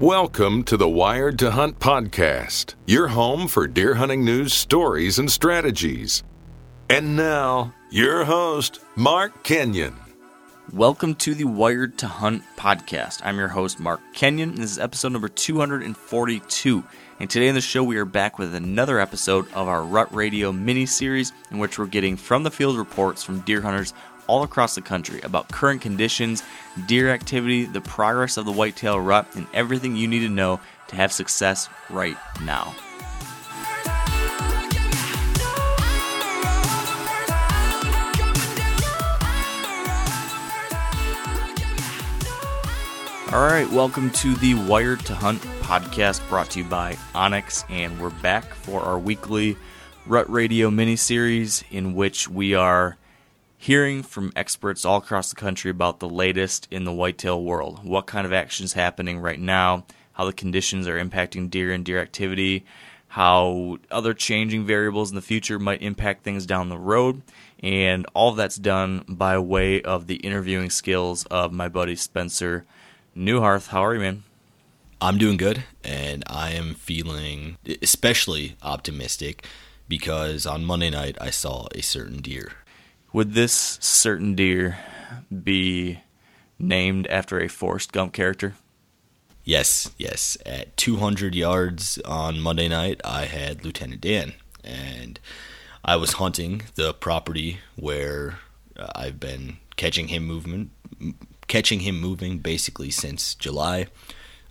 Welcome to the Wired to Hunt podcast, your home for deer hunting news, stories, and strategies. And now, your host, Mark Kenyon. Welcome to the Wired to Hunt podcast. I'm your host, Mark Kenyon. and This is episode number 242. And today on the show, we are back with another episode of our Rut Radio mini series, in which we're getting from the field reports from deer hunters all across the country about current conditions, deer activity, the progress of the whitetail rut, and everything you need to know to have success right now. All right, welcome to the Wired to Hunt podcast brought to you by onX, and we're back for our weekly Rut Radio mini series in which we are hearing from experts all across the country about the latest in the whitetail world. What kind of action is happening right now, how the conditions are impacting deer and deer activity, how other changing variables in the future might impact things down the road, and all of that's done by way of the interviewing skills of my buddy Spencer Neuharth. How are you, man? I'm doing good, and I am feeling especially optimistic because on Monday night I saw a certain deer would this certain deer be named after a Forrest Gump character? Yes, yes. At 200 yards on Monday night, I had Lieutenant Dan, and I was hunting the property where uh, I've been catching him movement, catching him moving basically since July.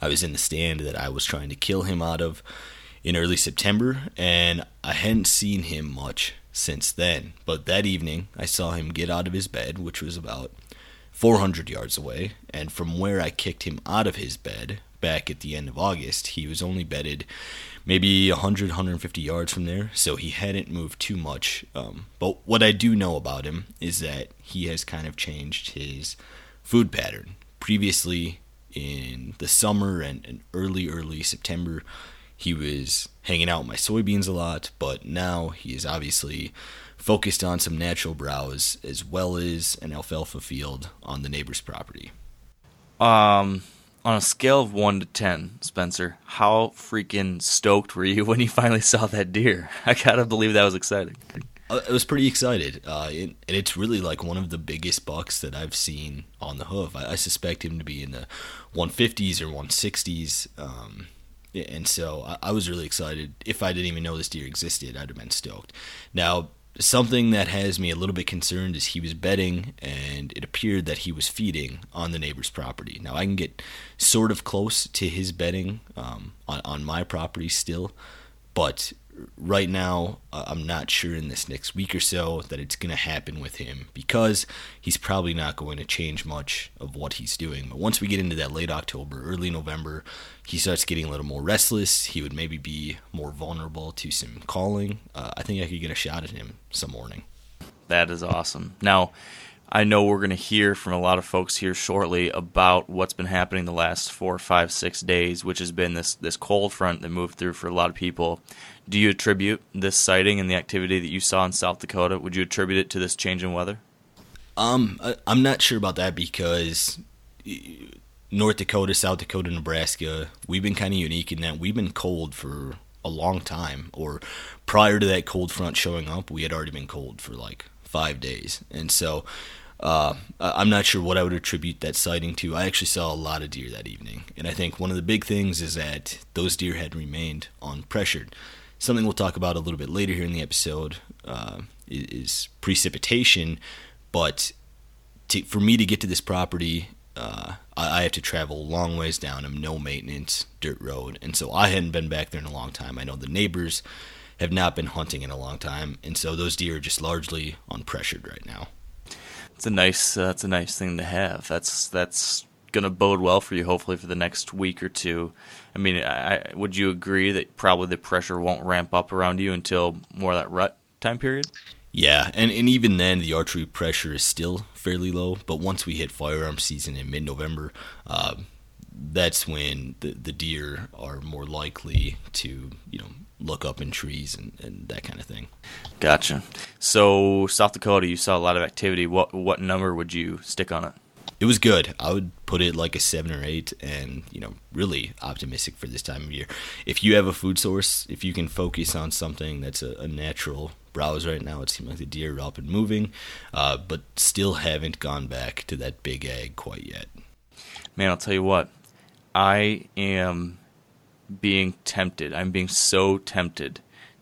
I was in the stand that I was trying to kill him out of in early September, and I hadn't seen him much since then. But that evening, I saw him get out of his bed, which was about 400 yards away, and from where I kicked him out of his bed back at the end of August, he was only bedded maybe 100, 150 yards from there, so he hadn't moved too much. Um, but what I do know about him is that he has kind of changed his food pattern. Previously, in the summer and, and early, early September, he was hanging out with my soybeans a lot, but now he is obviously focused on some natural browse as well as an alfalfa field on the neighbor's property. Um, on a scale of one to ten, Spencer, how freaking stoked were you when you finally saw that deer? I gotta believe that was exciting. Uh, I was pretty excited, uh, it, and it's really like one of the biggest bucks that I've seen on the hoof. I, I suspect him to be in the 150s or 160s. Um, and so I, I was really excited. If I didn't even know this deer existed, I'd have been stoked. Now, something that has me a little bit concerned is he was bedding and it appeared that he was feeding on the neighbor's property. Now I can get sort of close to his bedding um, on, on my property still, but right now, uh, I'm not sure in this next week or so that it's going to happen with him because he's probably not going to change much of what he's doing. But once we get into that late October, early November, he starts getting a little more restless. He would maybe be more vulnerable to some calling. Uh, I think I could get a shot at him some morning. That is awesome. Now, I know we're going to hear from a lot of folks here shortly about what's been happening the last four, five, six days, which has been this this cold front that moved through for a lot of people. Do you attribute this sighting and the activity that you saw in South Dakota? Would you attribute it to this change in weather? Um, I'm not sure about that because North Dakota, South Dakota, Nebraska, we've been kind of unique in that we've been cold for a long time. Or prior to that cold front showing up, we had already been cold for like five days, and so uh, I'm not sure what I would attribute that sighting to. I actually saw a lot of deer that evening, and I think one of the big things is that those deer had remained unpressured. Something we'll talk about a little bit later here in the episode uh, is precipitation, but to, for me to get to this property, uh, I, I, have to travel long ways down a no maintenance dirt road, and so I hadn't been back there in a long time. I know the neighbors have not been hunting in a long time, and so those deer are just largely unpressured right now. It's a nice uh, it's a nice thing to have. That's that's gonna bode well for you, hopefully, for the next week or two. I mean, I, would you agree that probably the pressure won't ramp up around you until more of that rut time period? Yeah, and, and even then, the archery pressure is still fairly low. But once we hit firearm season in mid November, uh, that's when the, the deer are more likely to, you know, look up in trees and, and that kind of thing. Gotcha. So South Dakota, you saw a lot of activity. What what number would you stick on it? It was good. I would put it like a seven or eight, and you know, really optimistic for this time of year. If you have a food source, if you can focus on something that's a, a natural browse right now, it seems like the deer are up and moving, uh, but still haven't gone back to that big ag quite yet. Man, I'll tell you what, I am being tempted. I'm being so tempted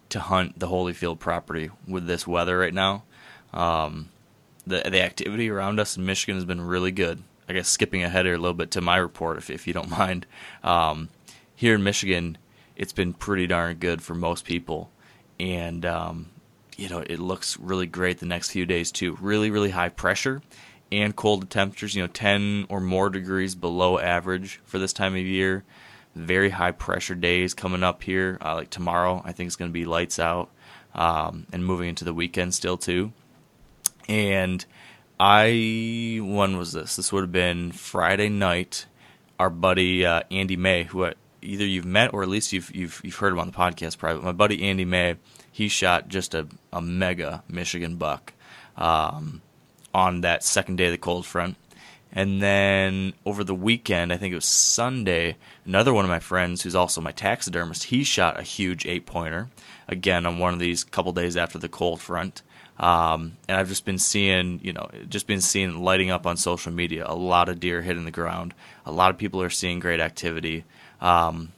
to hunt the Holyfield property with this weather right now. Um, the the activity around us in Michigan has been really good. I guess skipping ahead here a little bit to my report, if if you don't mind. Um, here in Michigan, it's been pretty darn good for most people, and um, you know it looks really great the next few days too. Really, really high pressure and cold temperatures. You know, ten or more degrees below average for this time of year. Very high pressure days coming up here. Uh, like tomorrow, I think it's going to be lights out, um, and moving into the weekend still too and I when was this? This would have been Friday night. Our buddy uh, Andy May, who either you've met or at least you've you've you've heard him on the podcast probably. My buddy Andy May, he shot just a, a mega Michigan buck um, on that second day of the cold front. And then over the weekend, I think it was Sunday, another one of my friends who's also my taxidermist, he shot a huge eight pointer again on one of these couple days after the cold front. Um, and I've just been seeing, you know, just been seeing lighting up on social media. A lot of deer hitting the ground. A lot of people are seeing great activity. Um,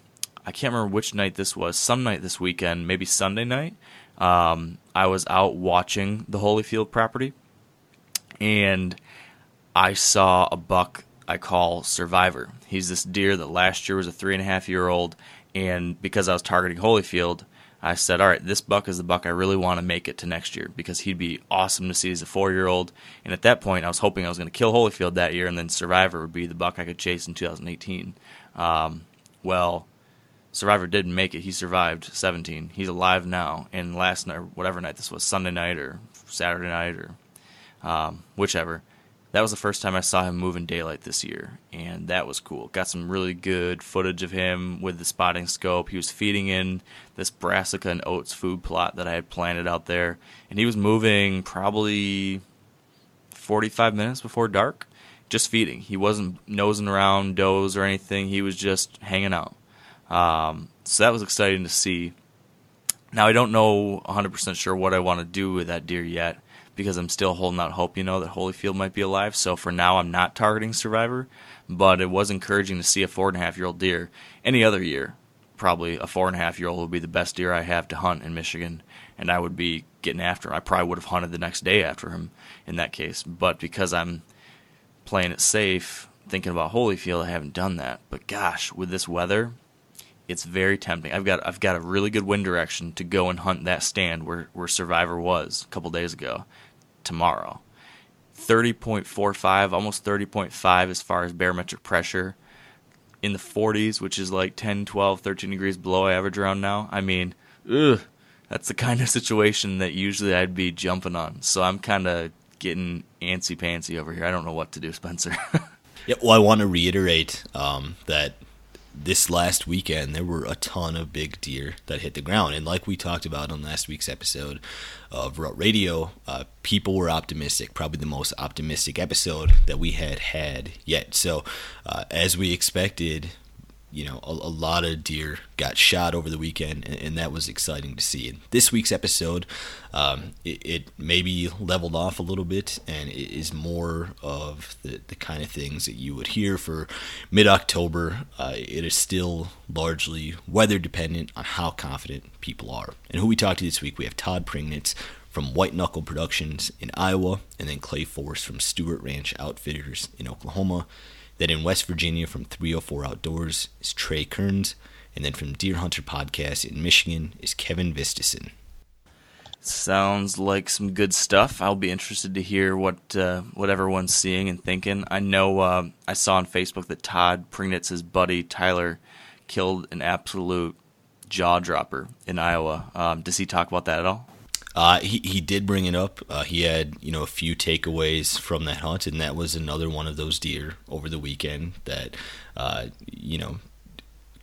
I can't remember which night this was. Some night this weekend, maybe Sunday night. Um, I was out watching the Holyfield property, and I saw a buck I call Survivor. He's this deer that last year was a three and a half year old, and because I was targeting Holyfield, I said, all right, this buck is the buck I really want to make it to next year because he'd be awesome to see as a four year old. And at that point, I was hoping I was going to kill Holyfield that year, and then Survivor would be the buck I could chase in 2018. Um, well, Survivor didn't make it. He survived 17. He's alive now. And last night, whatever night this was, Sunday night or Saturday night or um, whichever, that was the first time I saw him move in daylight this year, and that was cool. Got some really good footage of him with the spotting scope. He was feeding in this brassica and oats food plot that I had planted out there, and he was moving probably 45 minutes before dark, just feeding. He wasn't nosing around does or anything. He was just hanging out. Um, so that was exciting to see. Now I don't know 100% sure what I want to do with that deer yet because I'm still holding out hope, you know, that Holyfield might be alive. So for now, I'm not targeting Survivor, but it was encouraging to see a four and a half year old deer. Any other year, probably a four and a half year old would be the best deer I have to hunt in Michigan, and I would be getting after him. I probably would have hunted the next day after him in that case, but because I'm playing it safe, thinking about Holyfield, I haven't done that. But gosh, with this weather, it's very tempting. I've got I've got a really good wind direction to go and hunt that stand where where Survivor was a couple days ago, tomorrow. 30.45, almost 30.5 as far as barometric pressure. In the 40s, which is like 10, 12, 13 degrees below average around now. I mean, ugh, that's the kind of situation that usually I'd be jumping on. So I'm kind of getting antsy pantsy over here. I don't know what to do, Spencer. yeah, well, I want to reiterate um, that this last weekend there were a ton of big deer that hit the ground. And like we talked about on last week's episode of Rut Radio uh, people were optimistic probably the most optimistic episode that we had had yet. So uh, as we expected you know, a, a, lot of deer got shot over the weekend, and, and that was exciting to see. And this week's episode, um, it, it, maybe leveled off a little bit, and it is more of the, the kind of things that you would hear for mid October. Uh, it is still largely weather dependent on how confident people are. And who we talked to this week, we have Todd Pringnitz from White Knuckle Productions in Iowa, and then Clay Force from Stewart Ranch Outfitters in Oklahoma. Then in West Virginia from 304 Outdoors is Trey Kearns. And then from Deer Hunter Podcast in Michigan is Kevin Vistison. Sounds like some good stuff. I'll be interested to hear what uh, what everyone's seeing and thinking. I know uh, I saw on Facebook that Todd Pringnitz's buddy Tyler killed an absolute jaw dropper in Iowa. Um, does he talk about that at all? Uh, he he did bring it up. Uh, he had you know a few takeaways from that hunt, and that was another one of those deer over the weekend that uh, you know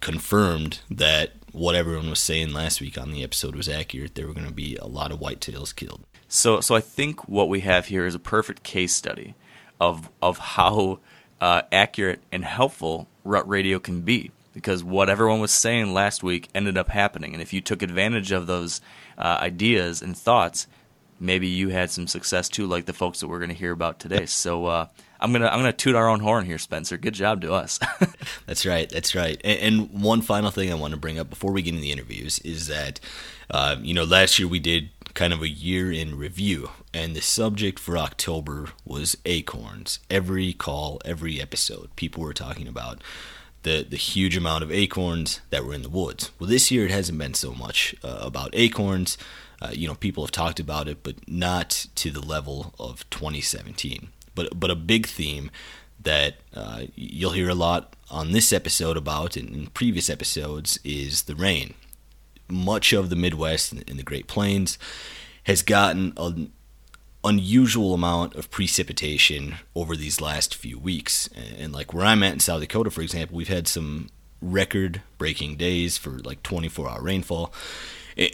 confirmed that what everyone was saying last week on the episode was accurate. There were going to be a lot of whitetails killed. So so I think what we have here is a perfect case study of of how uh, accurate and helpful rut radio can be because what everyone was saying last week ended up happening. And if you took advantage of those uh, ideas and thoughts, maybe you had some success too, like the folks that we're going to hear about today. So uh, I'm gonna I'm gonna toot our own horn here, Spencer. Good job to us. that's right. That's right. And, and, one final thing I want to bring up before we get into the interviews is that uh, you know last year we did kind of a year in review, and the subject for October was acorns. Every call, every episode, people were talking about the the huge amount of acorns that were in the woods. Well, this year it hasn't been so much uh, about acorns. Uh, you know, people have talked about it, but not to the level of 2017. But but a big theme that uh, you'll hear a lot on this episode about and in previous episodes is the rain. Much of the Midwest and the Great Plains has gotten an unusual amount of precipitation over these last few weeks. And like where I'm at in South Dakota, for example, we've had some record breaking days for like 24 hour rainfall.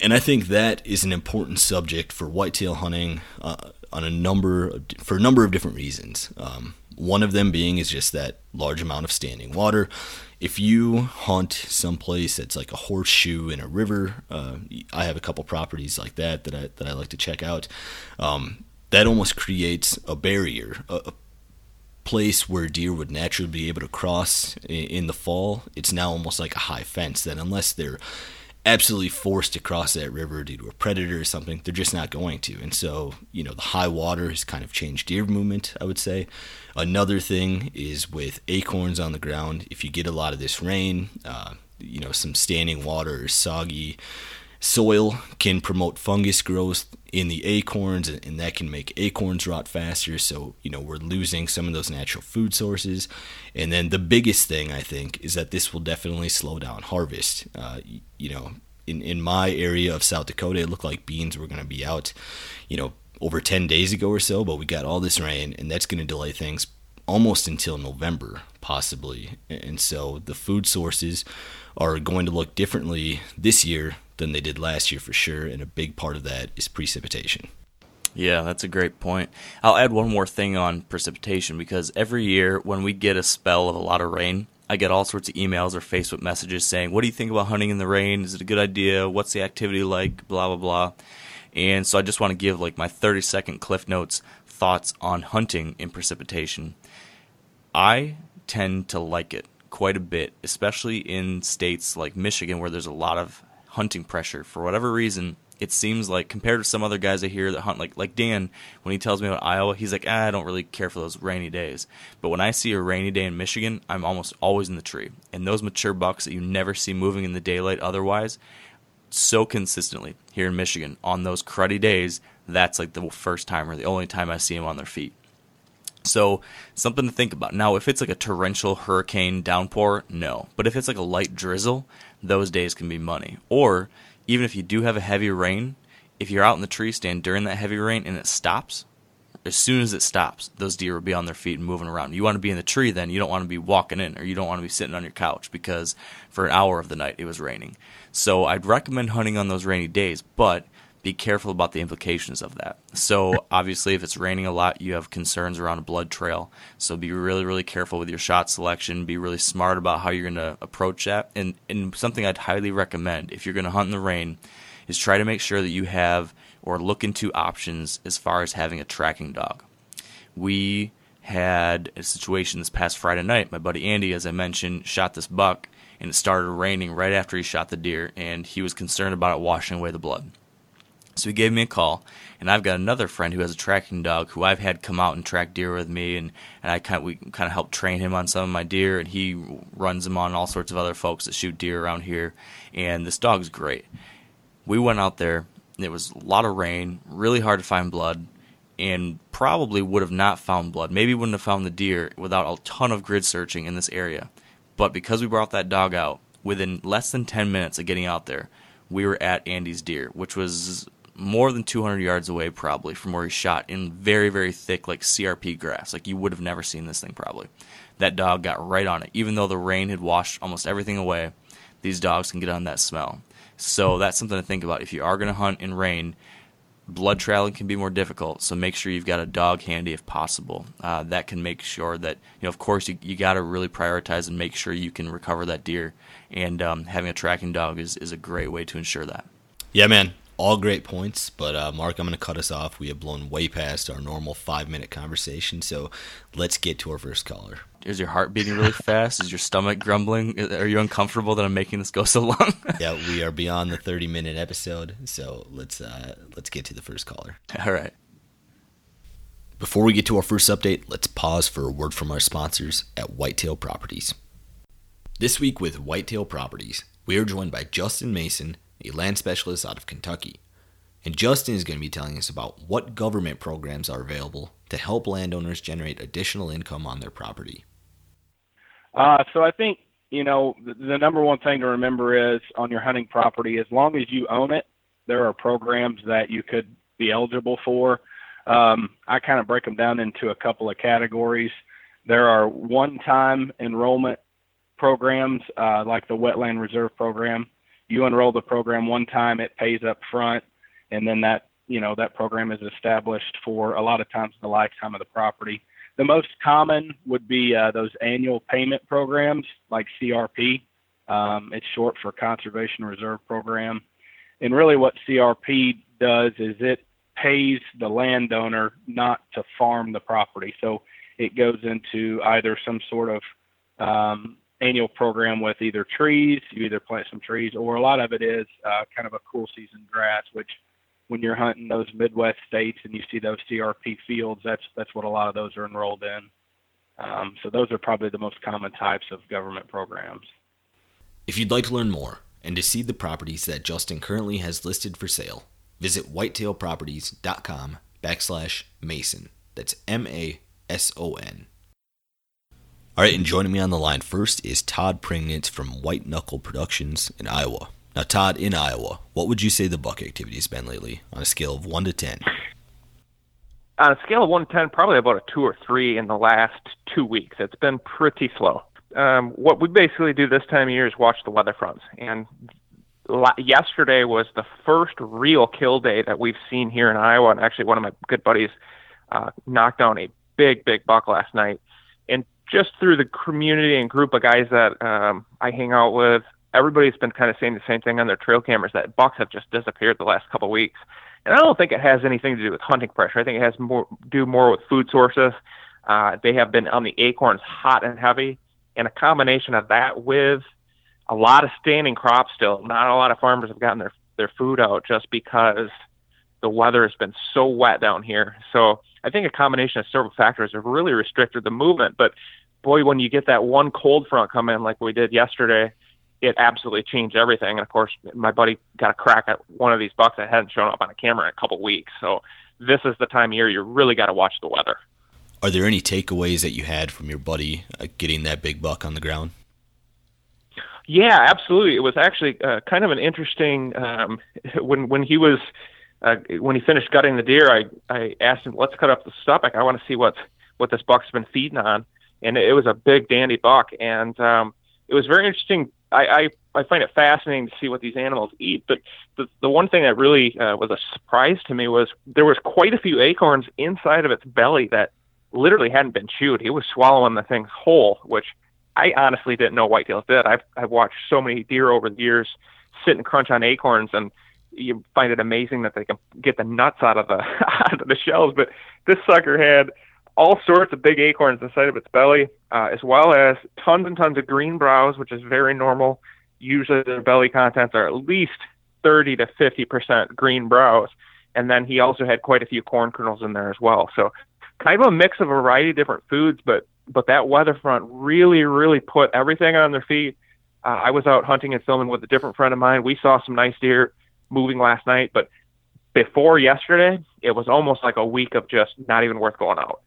And I think that is an important subject for whitetail hunting uh, on a number of, for a number of different reasons. Um, one of them being is just that large amount of standing water. If you hunt someplace that's like a horseshoe in a river, uh, I have a couple properties like that that I that I like to check out. Um, that almost creates a barrier, a, place where deer would naturally be able to cross in, in the fall. It's now almost like a high fence that unless they're absolutely forced to cross that river due to a predator or something, they're just not going to. And so, you know, the high water has kind of changed deer movement, I would say. Another thing is with acorns on the ground, if you get a lot of this rain, uh, you know, some standing water or soggy soil can promote fungus growth in the acorns and that can make acorns rot faster. So you know we're losing some of those natural food sources. And then the biggest thing i think is that this will definitely slow down harvest. Uh, you know in, in my area of south dakota it looked like beans were going to be out you know over 10 days ago or so but we got all this rain and that's going to delay things almost until november possibly. And so the food sources are going to look differently this year than they did last year for sure, and a big part of that is precipitation. Yeah, that's a great point. I'll add one more thing on precipitation because every year when we get a spell of a lot of rain, I get all sorts of emails or Facebook messages saying, What do you think about hunting in the rain? Is it a good idea? What's the activity like? Blah, blah, blah. And so I just want to give like my 30 second Cliff Notes thoughts on hunting in precipitation. I tend to like it quite a bit, especially in states like Michigan where there's a lot of hunting pressure. For whatever reason, it seems like compared to some other guys I hear that hunt like like Dan, when he tells me about Iowa, he's like, ah, I don't really care for those rainy days. But when I see a rainy day in Michigan, I'm almost always in the tree. And those mature bucks that you never see moving in the daylight otherwise, so consistently here in Michigan on those cruddy days, that's like the first time or the only time I see them on their feet. So something to think about. Now, if it's like a torrential hurricane downpour, no. But if it's like a light drizzle, those days can be money. Or even if you do have a heavy rain, if you're out in the tree stand during that heavy rain and it stops, as soon as it stops, those deer will be on their feet and moving around. You want to be in the tree then, you don't want to be walking in or you don't want to be sitting on your couch because for an hour of the night it was raining. So I'd recommend hunting on those rainy days, but be careful about the implications of that. So, obviously, if it's raining a lot, you have concerns around a blood trail. So, be really, really careful with your shot selection. Be really smart about how you're going to approach that. And, and something I'd highly recommend if you're going to hunt in the rain is try to make sure that you have or look into options as far as having a tracking dog. We had a situation this past Friday night. My buddy Andy, as I mentioned, shot this buck, and it started raining right after he shot the deer, and he was concerned about it washing away the blood. So he gave me a call, and I've got another friend who has a tracking dog who I've had come out and track deer with me, and, and I kind of, we kind of helped train him on some of my deer, and he runs them on all sorts of other folks that shoot deer around here, and this dog's great. We went out there, it was a lot of rain, really hard to find blood, and probably would have not found blood. Maybe wouldn't have found the deer without a ton of grid searching in this area. But because we brought that dog out, within less than 10 minutes of getting out there, we were at Andy's deer, which was more than 200 yards away probably from where he shot in very very thick like CRP grass like you would have never seen this thing probably that dog got right on it even though the rain had washed almost everything away these dogs can get on that smell so that's something to think about if you are going to hunt in rain blood trailing can be more difficult, so make sure you've got a dog handy if possible. Uh, that can make sure that you know, of course, you, you got to really prioritize and make sure you can recover that deer. And um, having a tracking dog is, is a great way to ensure that. Yeah, man, all great points. But uh, Mark, I'm going to cut us off. We have blown way past our normal five minute conversation, so let's get to our first caller. Is your heart beating really fast? Is your stomach grumbling? Are you uncomfortable that I'm making this go so long? yeah, we are beyond the 30 minute episode, so let's uh, let's get to the first caller. All right. Before we get to our first update, let's pause for a word from our sponsors at Whitetail Properties. This week with Whitetail Properties, we are joined by Justin Mason, a land specialist out of Kentucky. And Justin is going to be telling us about what government programs are available to help landowners generate additional income on their property. Uh, so I think you know the, the number one thing to remember is on your hunting property, as long as you own it, there are programs that you could be eligible for. Um, I kind of break them down into a couple of categories. There are one-time enrollment programs uh, like the Wetland Reserve Program. You enroll the program one time, it pays up front, and then that you know that program is established for a lot of times the lifetime of the property. The most common would be uh, those annual payment programs like CRP. Um, it's short for Conservation Reserve Program. And really, what CRP does is it pays the landowner not to farm the property. So it goes into either some sort of um, annual program with either trees, you either plant some trees, or a lot of it is uh, kind of a cool season grass, which when you're hunting those Midwest states and you see those CRP fields, that's that's what a lot of those are enrolled in. Um, so those are probably the most common types of government programs. If you'd like to learn more and to see the properties that Justin currently has listed for sale, visit whitetailproperties.com backslash Mason. That's M A S O N. All right, and joining me on the line first is Todd Pringnitz from White Knuckle Productions in Iowa. Now, Todd, in Iowa, what would you say the buck activity has been lately on a scale of 1 to 10? On a scale of 1 to 10, probably about a 2 or 3 in the last two weeks. It's been pretty slow. Um, what we basically do this time of year is watch the weather fronts. And yesterday was the first real kill day that we've seen here in Iowa. And actually, one of my good buddies uh, knocked down a big, big buck last night. Just through the community and group of guys that um, I hang out with, everybody's been kind of saying the same thing on their trail cameras that bucks have just disappeared the last couple of weeks. And I don't think it has anything to do with hunting pressure. I think it has more do more with food sources. Uh, they have been on the acorns hot and heavy, and a combination of that with a lot of standing crops still. Not a lot of farmers have gotten their their food out just because the weather has been so wet down here. So I think a combination of several factors have really restricted the movement. But boy, when you get that one cold front come in like we did yesterday, it absolutely changed everything. And of course, my buddy got a crack at one of these bucks that hadn't shown up on a camera in a couple weeks. So this is the time of year you really got to watch the weather. Are there any takeaways that you had from your buddy uh, getting that big buck on the ground? Yeah, absolutely. It was actually uh, kind of an interesting um, when when he was uh, when he finished gutting the deer. I I asked him, "Let's cut up the stomach. I want to see what what this buck's been feeding on." And it was a big dandy buck, and um, it was very interesting I, I I find it fascinating to see what these animals eat. But the the one thing that really uh, was a surprise to me was there was quite a few acorns inside of its belly that literally hadn't been chewed. It was swallowing the things whole, which I honestly didn't know whitetails did. I've I've watched so many deer over the years sit and crunch on acorns, and you find it amazing that they can get the nuts out of the out of the shells. But this sucker had all sorts of big acorns inside of its belly, uh, as well as tons and tons of green browse, which is very normal. Usually their belly contents are at least 30 to 50% green browse. And then he also had quite a few corn kernels in there as well. So kind of a mix of a variety of different foods, but but that weather front really, really put everything on their feet. Uh, I was out hunting and filming with a different friend of mine. We saw some nice deer moving last night, but before yesterday, it was almost like a week of just not even worth going out.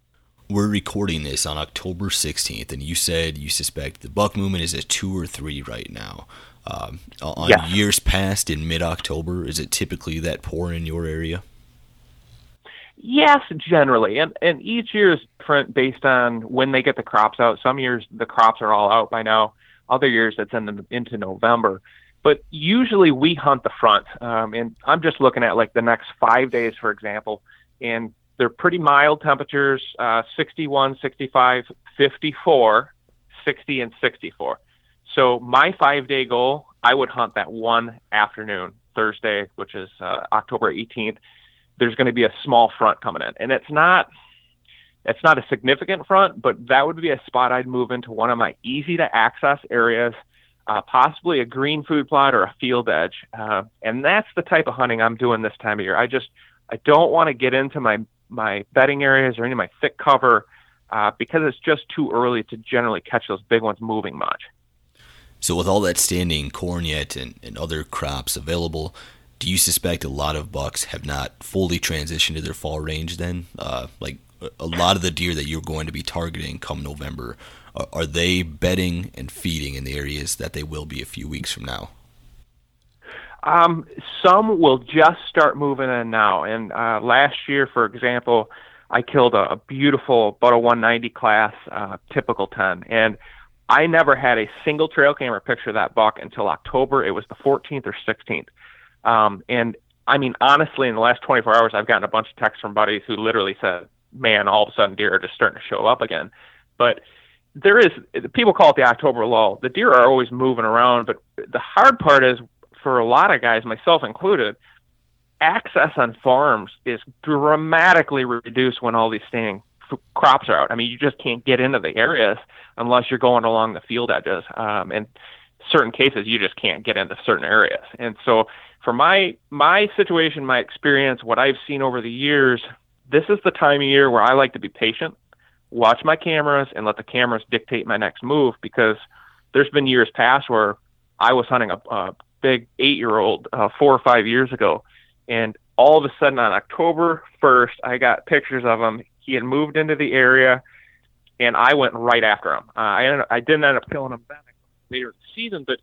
We're recording this on October 16th, and you said you suspect the buck movement is at two or three right now. Um, on yes. years past in mid October, is it typically that poor in your area? Yes, generally, and and each year is different based on when they get the crops out. Some years the crops are all out by now. Other years it's in the, into November. But usually we hunt the front, um, and I'm just looking at like the next five days, for example, and they're pretty mild temperatures uh, 61, 65, 54, 60, and 64. So my five day goal, I would hunt that one afternoon, Thursday, which is uh, October 18th. There's going to be a small front coming in, and it's not it's not a significant front, but that would be a spot I'd move into one of my easy to access areas, uh, possibly a green food plot or a field edge. Uh, and that's the type of hunting I'm doing this time of year. I just I don't want to get into my my bedding areas or any of my thick cover uh, because it's just too early to generally catch those big ones moving much. So, with all that standing corn yet and, and other crops available, do you suspect a lot of bucks have not fully transitioned to their fall range then? Uh, like a lot of the deer that you're going to be targeting come November, are, are they bedding and feeding in the areas that they will be a few weeks from now? Um, some will just start moving in now. And uh, last year, for example, I killed a, a beautiful a 190 class uh, typical 10, and I never had a single trail camera picture of that buck until October. It was the 14th or 16th. Um, and I mean, honestly, in the last 24 hours, I've gotten a bunch of texts from buddies who literally said, "Man, all of a sudden deer are just starting to show up again." But there is people call it the October lull. The deer are always moving around, but the hard part is for a lot of guys, myself included, access on farms is dramatically reduced when all these standing crops are out. I mean, you just can't get into the areas unless you're going along the field edges. Um, and certain cases, you just can't get into certain areas. And so, for my my situation, my experience, what I've seen over the years, this is the time of year where I like to be patient, watch my cameras, and let the cameras dictate my next move. Because there's been years past where I was hunting a, a big eight year old uh, four or five years ago. And all of a sudden on October 1st, I got pictures of him. He had moved into the area, and I went right after him. Uh, I, ended, up, I didn't end up killing him back later in the season, but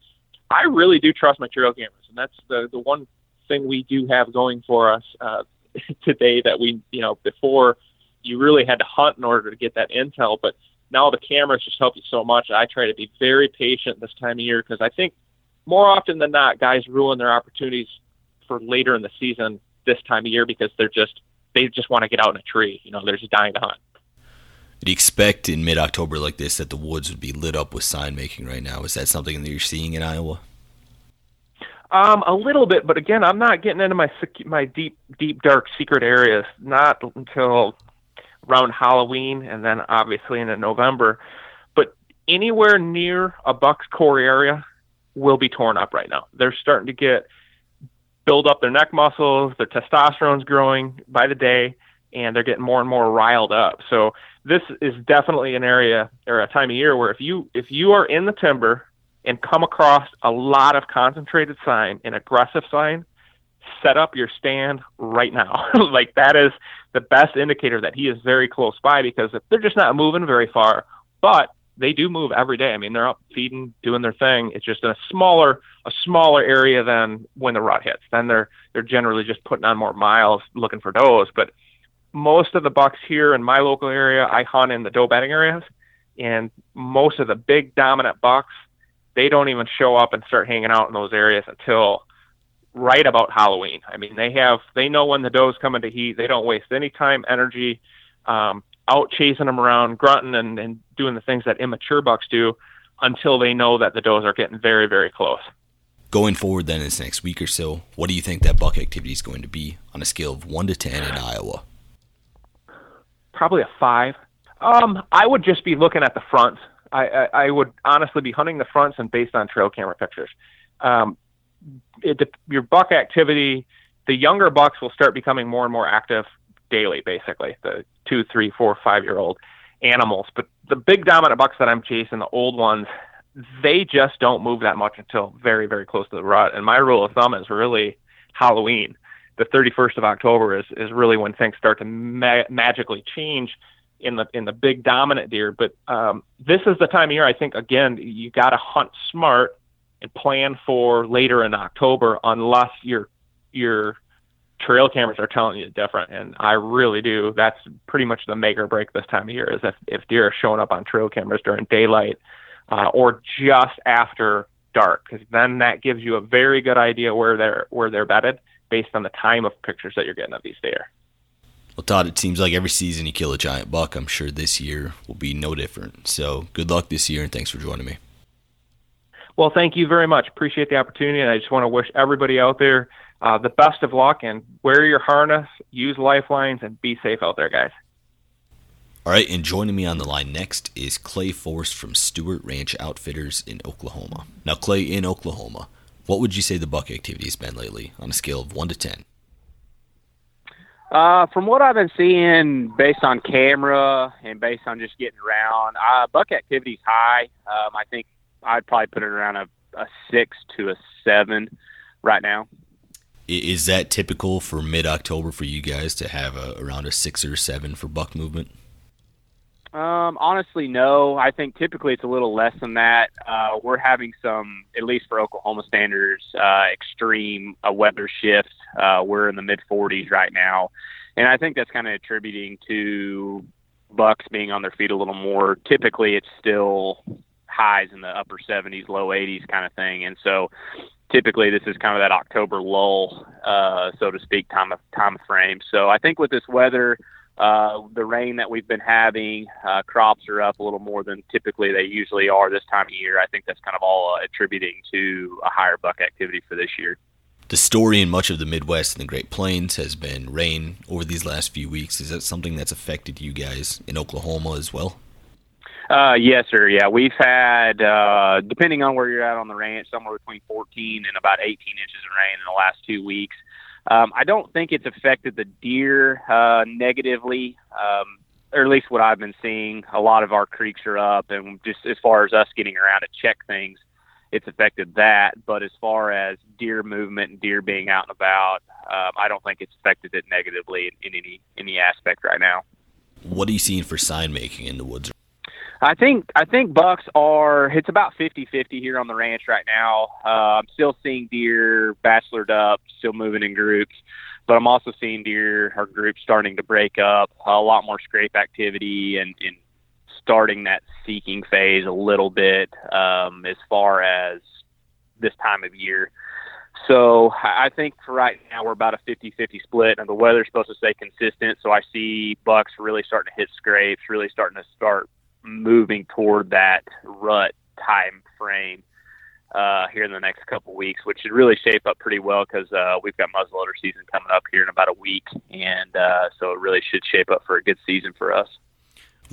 I really do trust my trail cameras, and that's the the one thing we do have going for us uh, today that we you know before you really had to hunt in order to get that intel, but now the cameras just help you so much. I try to be very patient this time of year because I think more often than not, guys ruin their opportunities for later in the season this time of year because they're just they just want to get out in a tree. You know, they're just dying to hunt. Do you expect in mid October like this that the woods would be lit up with sign making right now? Is that something that you're seeing in Iowa? Um, a little bit, but again, I'm not getting into my my deep, deep, dark secret areas. Not until around Halloween, and then obviously into November. But anywhere near a buck's core area, will be torn up right now. They're starting to get build up their neck muscles, their testosterone's growing by the day, and they're getting more and more riled up. So this is definitely an area or a time of year where if you if you are in the timber and come across a lot of concentrated sign and aggressive sign, set up your stand right now. like that is the best indicator that he is very close by because if they're just not moving very far, but they do move every day. I mean, they're up feeding, doing their thing. It's just in a smaller a smaller area than when the rut hits. Then they're they're generally just putting on more miles looking for does. But most of the bucks here in my local area, I hunt in the doe bedding areas, and most of the big dominant bucks, they don't even show up and start hanging out in those areas until right about Halloween. I mean, they have they know when the doe's coming to heat. They don't waste any time, energy. Um, out chasing them around, grunting and, and doing the things that immature bucks do until they know that the does are getting very, very close. Going forward, then, in this next week or so, what do you think that buck activity is going to be on a scale of 1 to 10 in Iowa? Probably a 5. Um, I would just be looking at the fronts. I, I, I would honestly be hunting the fronts and based on trail camera pictures. Um, it, your buck activity, the younger bucks will start becoming more and more active daily, basically. The two, three, four, five year old animals. But the big dominant bucks that I'm chasing, the old ones, they just don't move that much until very, very close to the rut. And my rule of thumb is really Halloween. The 31st of October is, is really when things start to ma- magically change in the in the big dominant deer. But um, this is the time of year I think again you got to hunt smart and plan for later in October, unless you're you're trail cameras are telling you different, and I really do. That's pretty much the make or break this time of year. Is if if deer are showing up on trail cameras during daylight, uh, or just after dark because then that gives you a very good idea where they're where they're bedded based on the time of pictures that you're getting of these deer. Well, Todd, it seems like every season you kill a giant buck. I'm sure this year will be no different. So good luck this year, and thanks for joining me. Well, thank you very much. Appreciate the opportunity, and I just want to wish everybody out there uh, the best of luck and wear your harness, use lifelines, and be safe out there, guys. All right, and joining me on the line next is Clay Forrest from Stewart Ranch Outfitters in Oklahoma. Now, Clay, in Oklahoma, what would you say the buck activity has been lately on a scale of 1 to 10? Uh, from what I've been seeing, based on camera and based on just getting around, uh, buck activity's high. Um, I think I'd probably put it around a, a six to a seven right now. Is that typical for mid October for you guys to have a, around a six or seven for buck movement? Um, honestly, no. I think typically it's a little less than that. Uh, we're having some, at least for Oklahoma standards, uh, extreme uh, weather shifts. Uh, we're in the mid 40s right now, and I think that's kind of attributing to bucks being on their feet a little more. Typically, it's still highs in the upper 70s, low 80s kind of thing, and so typically this is kind of that October lull, uh, so to speak, time of time frame. So I think with this weather uh, the rain that we've been having, uh, crops are up a little more than typically they usually are this time of year. I think that's kind of all uh, attributing to a higher buck activity for this year. The story in much of the Midwest and the Great Plains has been rain over these last few weeks. Is that something that's affected you guys in Oklahoma as well? Uh, yes, sir. Yeah, we've had, uh, depending on where you're at on the ranch, somewhere between 14 and about 18 inches of rain in the last two weeks. Um, I don't think it's affected the deer uh, negatively, um, or at least what I've been seeing. A lot of our creeks are up, and just as far as us getting around to check things, it's affected that. But as far as deer movement and deer being out and about, um, I don't think it's affected it negatively in, in any any aspect right now. What are you seeing for sign making in the woods I think I think bucks are it's about 50-50 here on the ranch right now. Uh, I'm still seeing deer bachelored up, still moving in groups, but I'm also seeing deer or groups starting to break up. A lot more scrape activity and, and starting that seeking phase a little bit um, as far as this time of year. So I think for right now we're about a 50-50 split, and the weather's supposed to stay consistent. So I see bucks really starting to hit scrapes, really starting to start moving toward that rut time frame uh, here in the next couple weeks, which should really shape up pretty well because uh, we've got muzzleloader season coming up here in about a week, and uh, so it really should shape up for a good season for us.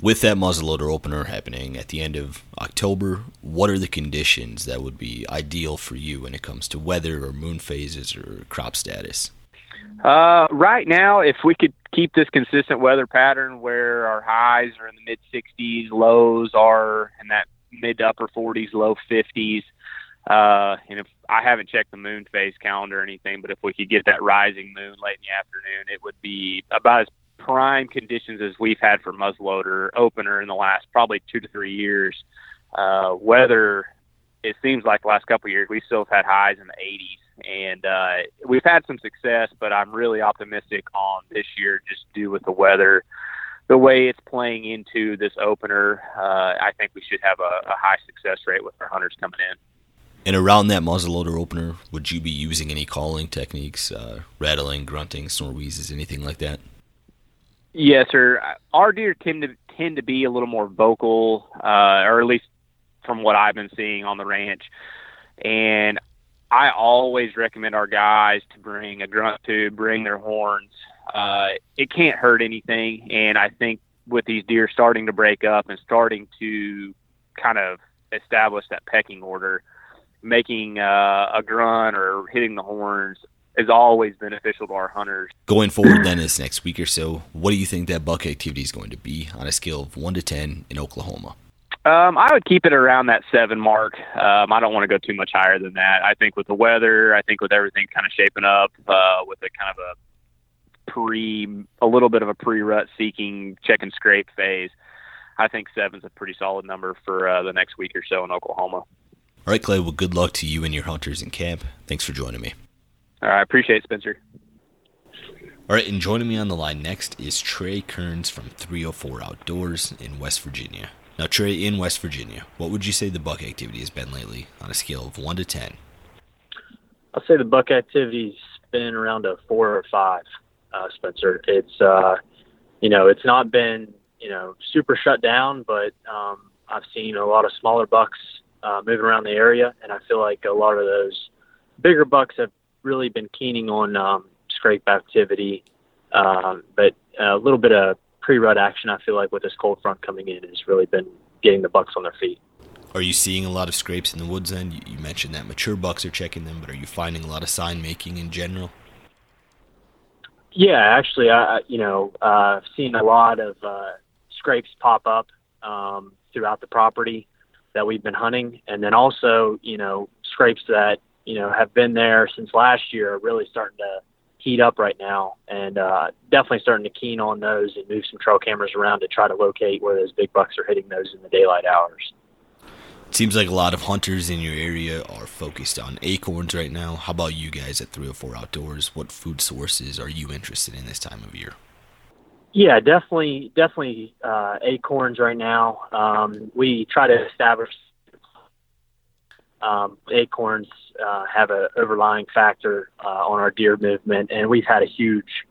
With that muzzleloader opener happening at the end of October, what are the conditions that would be ideal for you when it comes to weather or moon phases or crop status? Uh, right now, if we could keep this consistent weather pattern where our highs are in the mid 60s, lows are in that mid to upper 40s, low 50s. Uh, and if I haven't checked the moon phase calendar or anything, but if we could get that rising moon late in the afternoon, it would be about as prime conditions as we've had for muzzleloader opener in the last probably two to three years. Uh, weather, it seems like the last couple of years, we still have had highs in the 80s and uh, we've had some success, but I'm really optimistic on this year just due with the weather, the way it's playing into this opener. Uh, I think we should have a, a high success rate with our hunters coming in. And around that muzzleloader opener, would you be using any calling techniques, uh, rattling, grunting, snore wheezes, anything like that? Yes, sir. Our deer tend to tend to be a little more vocal, uh, or at least from what I've been seeing on the ranch. And I always recommend our guys to bring a grunt tube, bring their horns. Uh, it can't hurt anything, and I think with these deer starting to break up and starting to kind of establish that pecking order, making uh, a grunt or hitting the horns is always beneficial to our hunters. Going forward, then, this next week or so, what do you think that buck activity is going to be on a scale of one to ten in Oklahoma? Um, I would keep it around that seven mark. Um, I don't want to go too much higher than that. I think with the weather, I think with everything kind of shaping up, uh, with a kind of a pre, a little bit of a pre-rut seeking check and scrape phase, I think seven's a pretty solid number for uh, the next week or so in Oklahoma. All right, Clay. Well, good luck to you and your hunters in camp. Thanks for joining me. All right, appreciate it, Spencer. All right, and joining me on the line next is Trey Kearns from 304 Outdoors in West Virginia. Now, Trey, in West Virginia, what would you say the buck activity has been lately on a scale of 1 to 10? I'll say the buck activity's been around a 4 or 5, uh, Spencer. It's, uh, you know, it's not been, you know, super shut down, but um, I've seen a lot of smaller bucks uh, moving around the area, and I feel like a lot of those bigger bucks have really been keening on um, scrape activity, um, but a little bit of pre-rut action. I feel like with this cold front coming in has really been getting the bucks on their feet. Are you seeing a lot of scrapes in the woods? Then you, you mentioned that mature bucks are checking them, but are you finding a lot of sign making in general? Yeah, actually, I you know uh, I've seen a lot of uh, scrapes pop up um, throughout the property that we've been hunting, and then also you know scrapes that you know have been there since last year are really starting to heat up right now, and uh, definitely starting to keen on those and move some trail cameras around to try to locate where those big bucks are hitting those in the daylight hours. It seems like a lot of hunters in your area are focused on acorns right now. How about you guys at 304 Outdoors? What food sources are you interested in this time of year? Yeah, definitely, definitely uh, acorns right now. Um, we try to establish um, acorns uh, have an overlying factor uh, on our deer movement, and we've had a huge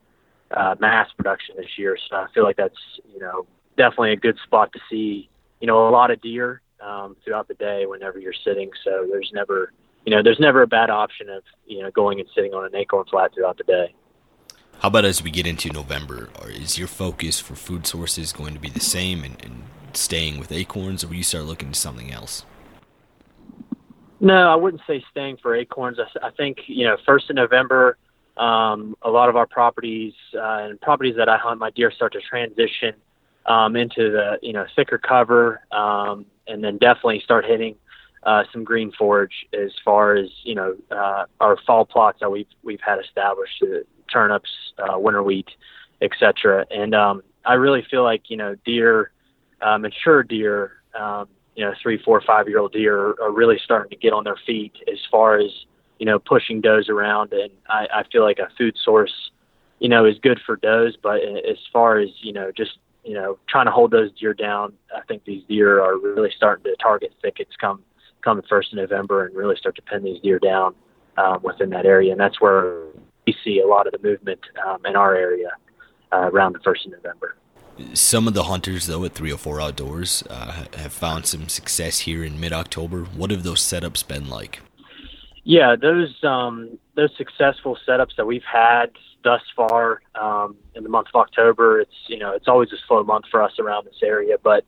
uh, mass production this year. So I feel like that's you know definitely a good spot to see you know a lot of deer um, throughout the day whenever you're sitting. So there's never you know there's never a bad option of you know going and sitting on an acorn flat throughout the day. How about as we get into November? Is your focus for food sources going to be the same and, and staying with acorns, or will you start looking to something else? No, I wouldn't say staying for acorns. I, I think you know, first of November, um, a lot of our properties uh, and properties that I hunt, my deer start to transition um, into the you know thicker cover, um, and then definitely start hitting uh, some green forage as far as you know uh, our fall plots that we've we've had established, uh, turnips, uh, winter wheat, etc. And um, I really feel like you know deer, uh, mature deer. Um, you know, three, four, five year old deer are really starting to get on their feet as far as, you know, pushing does around. And I, I feel like a food source, you know, is good for does. But as far as, you know, just, you know, trying to hold those deer down, I think these deer are really starting to target thickets come, come the first of November and really start to pin these deer down um, within that area. And that's where we see a lot of the movement um, in our area uh, around the first of November. Some of the hunters, though, at 304 Outdoors uh, have found some success here in mid October. What have those setups been like? Yeah, those um, those successful setups that we've had thus far um, in the month of October. It's you know it's always a slow month for us around this area, but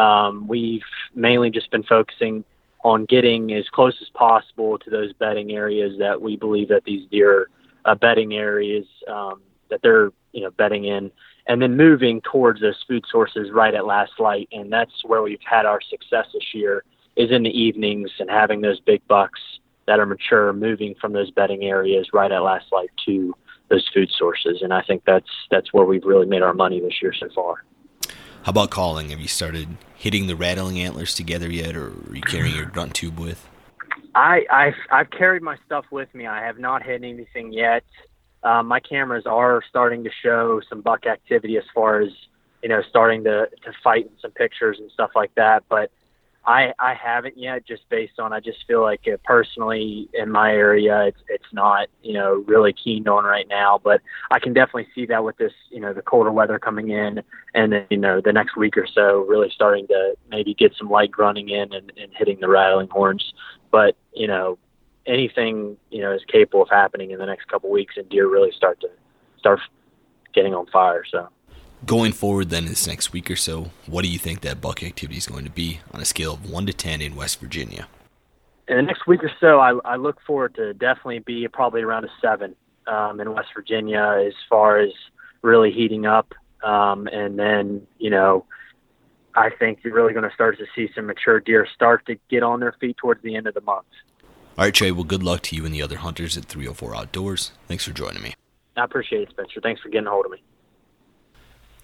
um, we've mainly just been focusing on getting as close as possible to those bedding areas that we believe that these deer uh, bedding areas um, that they're you know bedding in and then moving towards those food sources right at last light. And that's where we've had our success this year is in the evenings and having those big bucks that are mature moving from those bedding areas right at last light to those food sources. And I think that's that's where we've really made our money this year so far. How about calling? Have you started hitting the rattling antlers together yet, or are you carrying your grunt tube with? I, I've I've carried my stuff with me. I have not hit anything yet um, my cameras are starting to show some buck activity as far as you know starting to to fight in some pictures and stuff like that but i i haven't yet just based on i just feel like uh, personally in my area it's it's not you know really keen on right now but i can definitely see that with this you know the colder weather coming in and then you know the next week or so really starting to maybe get some light grunting in and, and hitting the rattling horns. But you know anything you know is capable of happening in the next couple weeks, and deer really start to start getting on fire. So, going forward, then this next week or so, what do you think that buck activity is going to be on a scale of one to ten in West Virginia? In the next week or so, I, I look forward to definitely be probably around a seven um, in West Virginia as far as really heating up, um, and then you know. I think you're really going to start to see some mature deer start to get on their feet towards the end of the month. All right, Trey. Well, good luck to you and the other hunters at 304 Outdoors. Thanks for joining me. I appreciate it, Spencer. Thanks for getting a hold of me.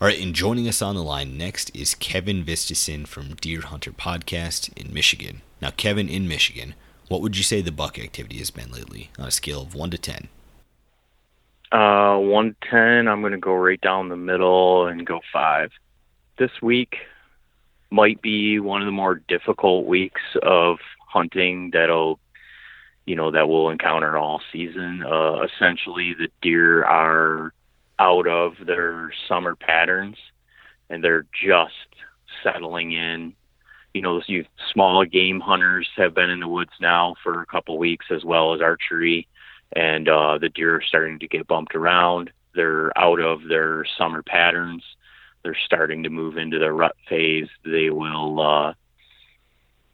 All right, and joining us on the line next is Kevin Vistison from Deer Hunter Podcast in Michigan. Now, Kevin, in Michigan, what would you say the buck activity has been lately on a scale of 1 to 10? Uh, 110, I'm going to go right down the middle and go 5. This week, might be one of the more difficult weeks of hunting that'll you know that we'll encounter all season. Uh, essentially, the deer are out of their summer patterns and they're just settling in. You know, you small game hunters have been in the woods now for a couple weeks, as well as archery, and uh, the deer are starting to get bumped around. They're out of their summer patterns. They're starting to move into the rut phase. They will, uh,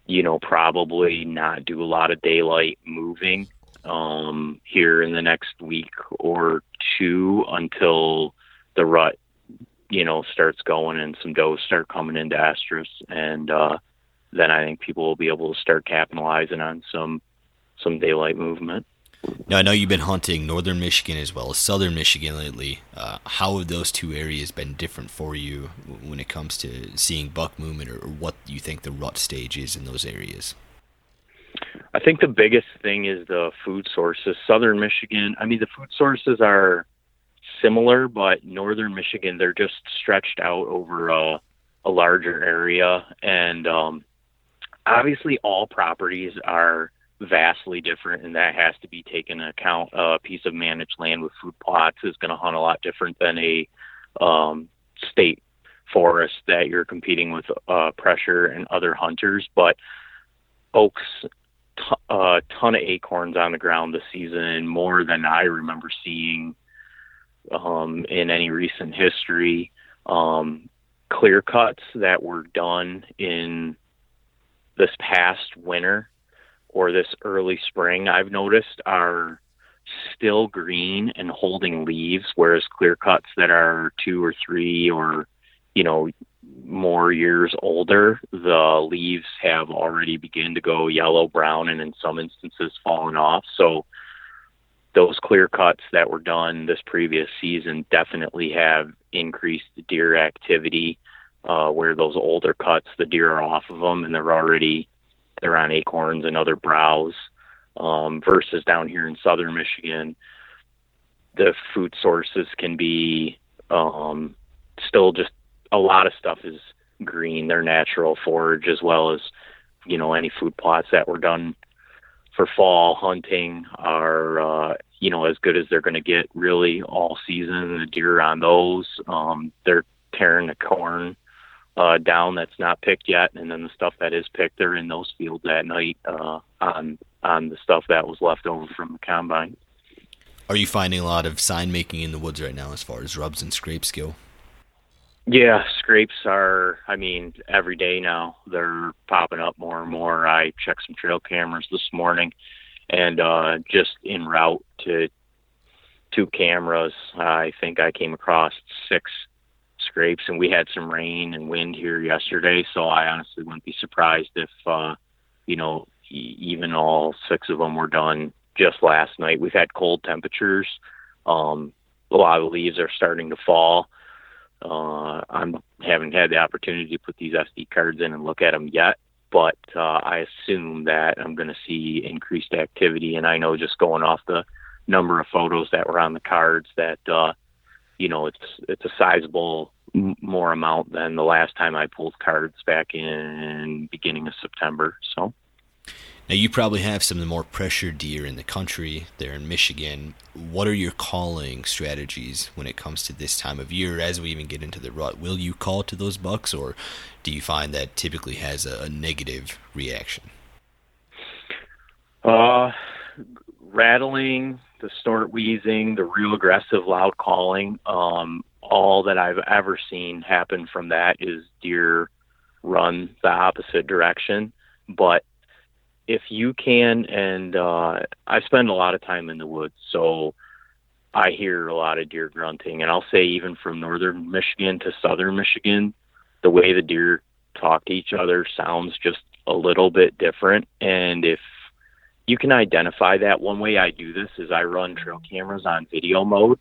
you know, probably not do a lot of daylight moving um, here in the next week or two until the rut, you know, starts going and some does start coming into estrus, and uh, then I think people will be able to start capitalizing on some some daylight movement. Now I know you've been hunting northern Michigan as well as southern Michigan lately. Uh, how have those two areas been different for you when it comes to seeing buck movement, or what you think the rut stage is in those areas? I think the biggest thing is the food sources. Southern Michigan, I mean, the food sources are similar, but northern Michigan, they're just stretched out over a, a larger area. And um, obviously, all properties are vastly different, and that has to be taken into account. A piece of managed land with food plots is going to hunt a lot different than a um, state forest that you're competing with uh, pressure and other hunters. But oaks a ton of acorns on the ground this season, more than I remember seeing um, in any recent history. Um, clear cuts that were done in this past winter or this early spring, I've noticed are still green and holding leaves, whereas clear cuts that are two or three or you know more years older, the leaves have already begun to go yellow brown and in some instances fallen off. So those clear cuts that were done this previous season definitely have increased deer activity. Uh, where those older cuts, the deer are off of them and they're already they're on acorns and other browse. Um, versus down here in southern Michigan, the food sources can be um, still just a lot of stuff is green. They're natural forage as well as you know any food plots that were done for fall hunting are uh, you know as good as they're going to get really all season. The deer on those, um, they're tearing the corn uh, down that's not picked yet, and then the stuff that is picked, they're in those fields at night uh, on on the stuff that was left over from the combine. Are you finding a lot of sign making in the woods right now as far as rubs and scrapes go? Yeah, scrapes are, I mean, every day now. They're popping up more and more. I checked some trail cameras this morning and uh, just en route to two cameras, I think I came across six scrapes, and we had some rain and wind here yesterday. So I honestly wouldn't be surprised if, uh, you know, even all six of them were done just last night. We've had cold temperatures. Um, a lot of leaves are starting to fall uh, I haven't had the opportunity to put these SD cards in and look at them yet, but uh, I assume that I'm going to see increased activity. And I know just going off the number of photos that were on the cards that uh, you know it's it's a sizable more amount than the last time I pulled cards back in beginning of September. So. Now, you probably have some of the more pressured deer in the country there in Michigan. What are your calling strategies when it comes to this time of year as we even get into the rut? Will you call to those bucks, or do you find that typically has a, a negative reaction? Uh, rattling, the snort wheezing, the real aggressive loud calling. Um, all that I've ever seen happen from that is deer run the opposite direction. But if you can, and uh, I spend a lot of time in the woods, so I hear a lot of deer grunting. And I'll say, even from northern Michigan to southern Michigan, the way the deer talk to each other sounds just a little bit different. And if you can identify that, one way I do this is I run trail cameras on video mode,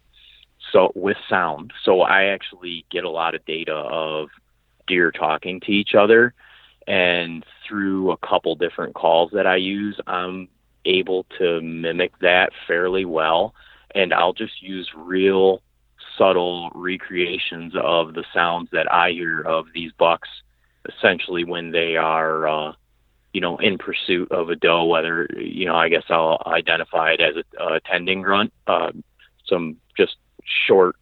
so with sound. So I actually get a lot of data of deer talking to each other and through a couple different calls that I use, I'm able to mimic that fairly well. And I'll just use real subtle recreations of the sounds that I hear of these bucks essentially when they are, uh, you know, in pursuit of a doe. Whether you know, I guess I'll identify it as a, a tending grunt. Uh, some just short,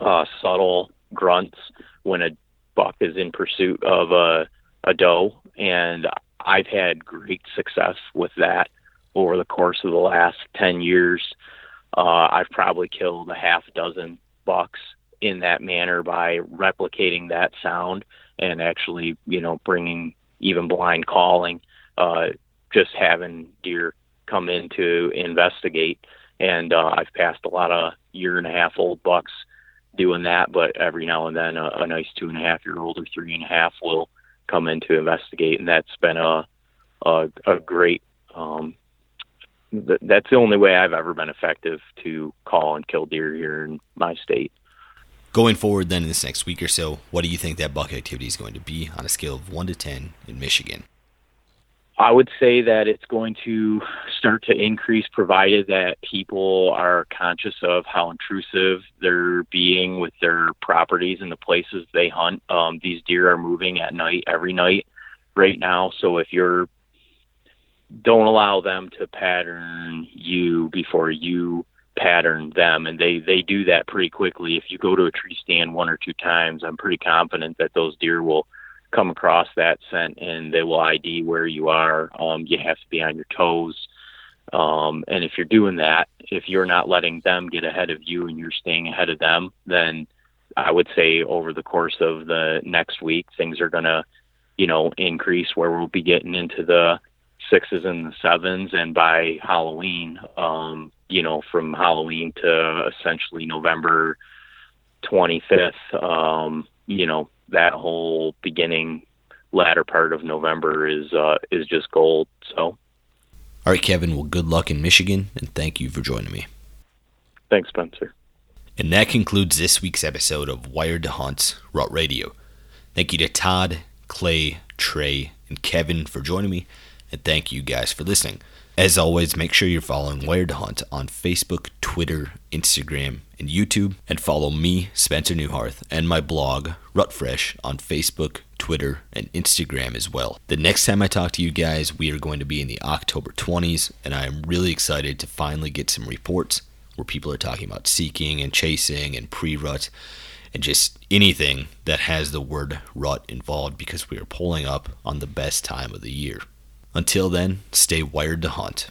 uh, subtle grunts when a buck is in pursuit of a, a doe, and I've had great success with that over the course of the last ten years. Uh, I've probably killed a half dozen bucks in that manner by replicating that sound and actually, you know, bringing even blind calling, uh, just having deer come in to investigate. And uh, I've passed a lot of year and a half old bucks doing that, but every now and then a, a nice two and a half year old or three and a half will come in to investigate, and that's been a a, a great. Um, th- that's the only way I've ever been effective to call and kill deer here in my state. Going forward, then in this next week or so, what do you think that buck activity is going to be on a scale of one to ten in Michigan? I would say that it's going to start to increase provided that people are conscious of how intrusive they're being with their properties and the places they hunt. Um, these deer are moving at night every night right now. So if you're don't allow them to pattern you before you pattern them and they they do that pretty quickly if you go to a tree stand one or two times i'm pretty confident that those deer will come across that scent and they will id where you are. Um you have to be on your toes. Um and if you're doing that if you're not letting them get ahead of you and you're staying ahead of them then i would say over the course of the next week things are going to you know increase where we'll be getting into the sixes and the sevens. And by halloween um you know, from Halloween to essentially November 25th, um, you know, that whole beginning latter part of November is uh, is just gold. So, all right, Kevin. Well, good luck in Michigan, and thank you for joining me. Thanks, Spencer. And that concludes this week's episode of Wired to Hunt Rut Radio. Thank you to Todd, Clay, Trey, and Kevin for joining me, and thank you guys for listening. As always, make sure you're following Wired Hunt on Facebook, Twitter, Instagram, and YouTube, and follow me, Spencer Neuharth, and my blog, Rutfresh, on Facebook, Twitter, and Instagram as well. The next time I talk to you guys, we are going to be in the October 20s, and I am really excited to finally get some reports where people are talking about seeking and chasing and pre rut and just anything that has the word rut involved because we are pulling up on the best time of the year. Until then, stay wired to hunt.